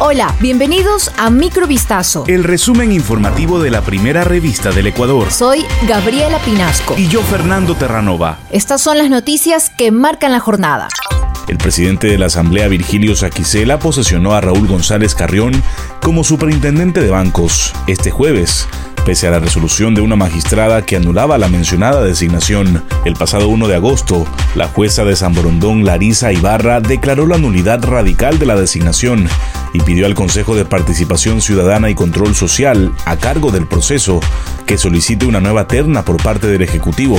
Hola, bienvenidos a Microvistazo. El resumen informativo de la primera revista del Ecuador. Soy Gabriela Pinasco. Y yo, Fernando Terranova. Estas son las noticias que marcan la jornada. El presidente de la Asamblea, Virgilio Saquicela, posesionó a Raúl González Carrión como superintendente de bancos este jueves pese a la resolución de una magistrada que anulaba la mencionada designación. El pasado 1 de agosto, la jueza de San Borondón, Larisa Ibarra, declaró la nulidad radical de la designación y pidió al Consejo de Participación Ciudadana y Control Social, a cargo del proceso, que solicite una nueva terna por parte del Ejecutivo.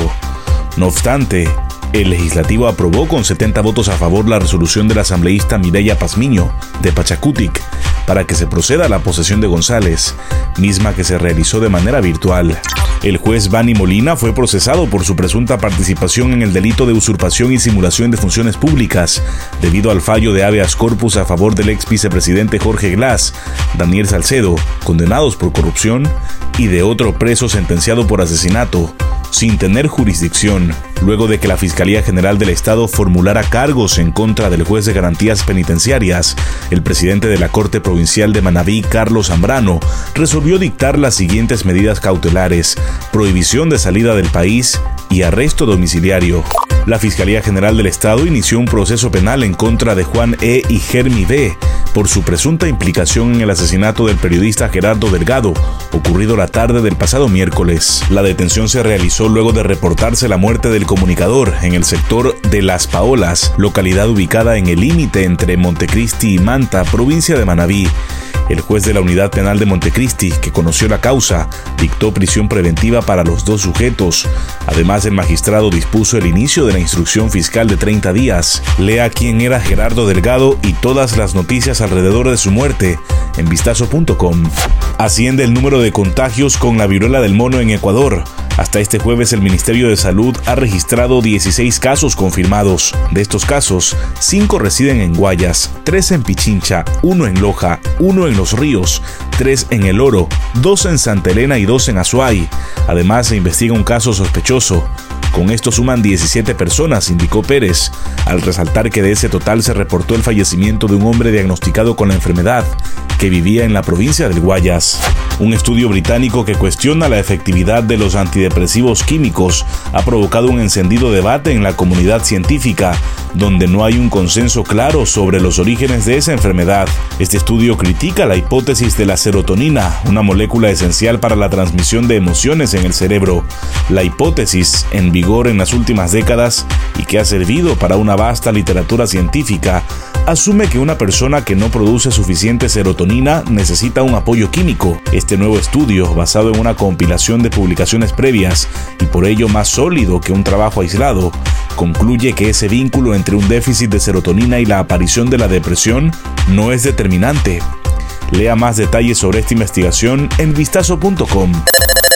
No obstante, el legislativo aprobó con 70 votos a favor la resolución del asambleísta Mireya Pazmiño, de Pachacutic, para que se proceda a la posesión de González, misma que se realizó de manera virtual. El juez Bani Molina fue procesado por su presunta participación en el delito de usurpación y simulación de funciones públicas, debido al fallo de habeas corpus a favor del ex vicepresidente Jorge Glass, Daniel Salcedo, condenados por corrupción, y de otro preso sentenciado por asesinato, sin tener jurisdicción, luego de que la Fiscalía General del Estado formulara cargos en contra del juez de garantías penitenciarias, el presidente de la Corte Provincial de Manabí, Carlos Zambrano, resolvió dictar las siguientes medidas cautelares, prohibición de salida del país y arresto domiciliario. La Fiscalía General del Estado inició un proceso penal en contra de Juan E. y Germi B por su presunta implicación en el asesinato del periodista Gerardo Delgado, ocurrido la tarde del pasado miércoles. La detención se realizó luego de reportarse la muerte del comunicador en el sector de Las Paolas, localidad ubicada en el límite entre Montecristi y Manta, provincia de Manabí. El juez de la Unidad Penal de Montecristi, que conoció la causa, dictó prisión preventiva para los dos sujetos. Además, el magistrado dispuso el inicio de la instrucción fiscal de 30 días. Lea quién era Gerardo Delgado y todas las noticias alrededor de su muerte en vistazo.com. Asciende el número de contagios con la viruela del mono en Ecuador. Hasta este jueves el Ministerio de Salud ha registrado 16 casos confirmados. De estos casos, 5 residen en Guayas, 3 en Pichincha, 1 en Loja, 1 en Los Ríos, 3 en El Oro, 2 en Santa Elena y 2 en Azuay. Además se investiga un caso sospechoso. Con esto suman 17 personas, indicó Pérez, al resaltar que de ese total se reportó el fallecimiento de un hombre diagnosticado con la enfermedad, que vivía en la provincia del Guayas. Un estudio británico que cuestiona la efectividad de los antidepresivos químicos ha provocado un encendido debate en la comunidad científica, donde no hay un consenso claro sobre los orígenes de esa enfermedad. Este estudio critica la hipótesis de la serotonina, una molécula esencial para la transmisión de emociones en el cerebro. La hipótesis, en vigor en las últimas décadas y que ha servido para una vasta literatura científica, asume que una persona que no produce suficiente serotonina necesita un apoyo químico. Este nuevo estudio, basado en una compilación de publicaciones previas y por ello más sólido que un trabajo aislado, concluye que ese vínculo entre un déficit de serotonina y la aparición de la depresión no es determinante. Lea más detalles sobre esta investigación en vistazo.com.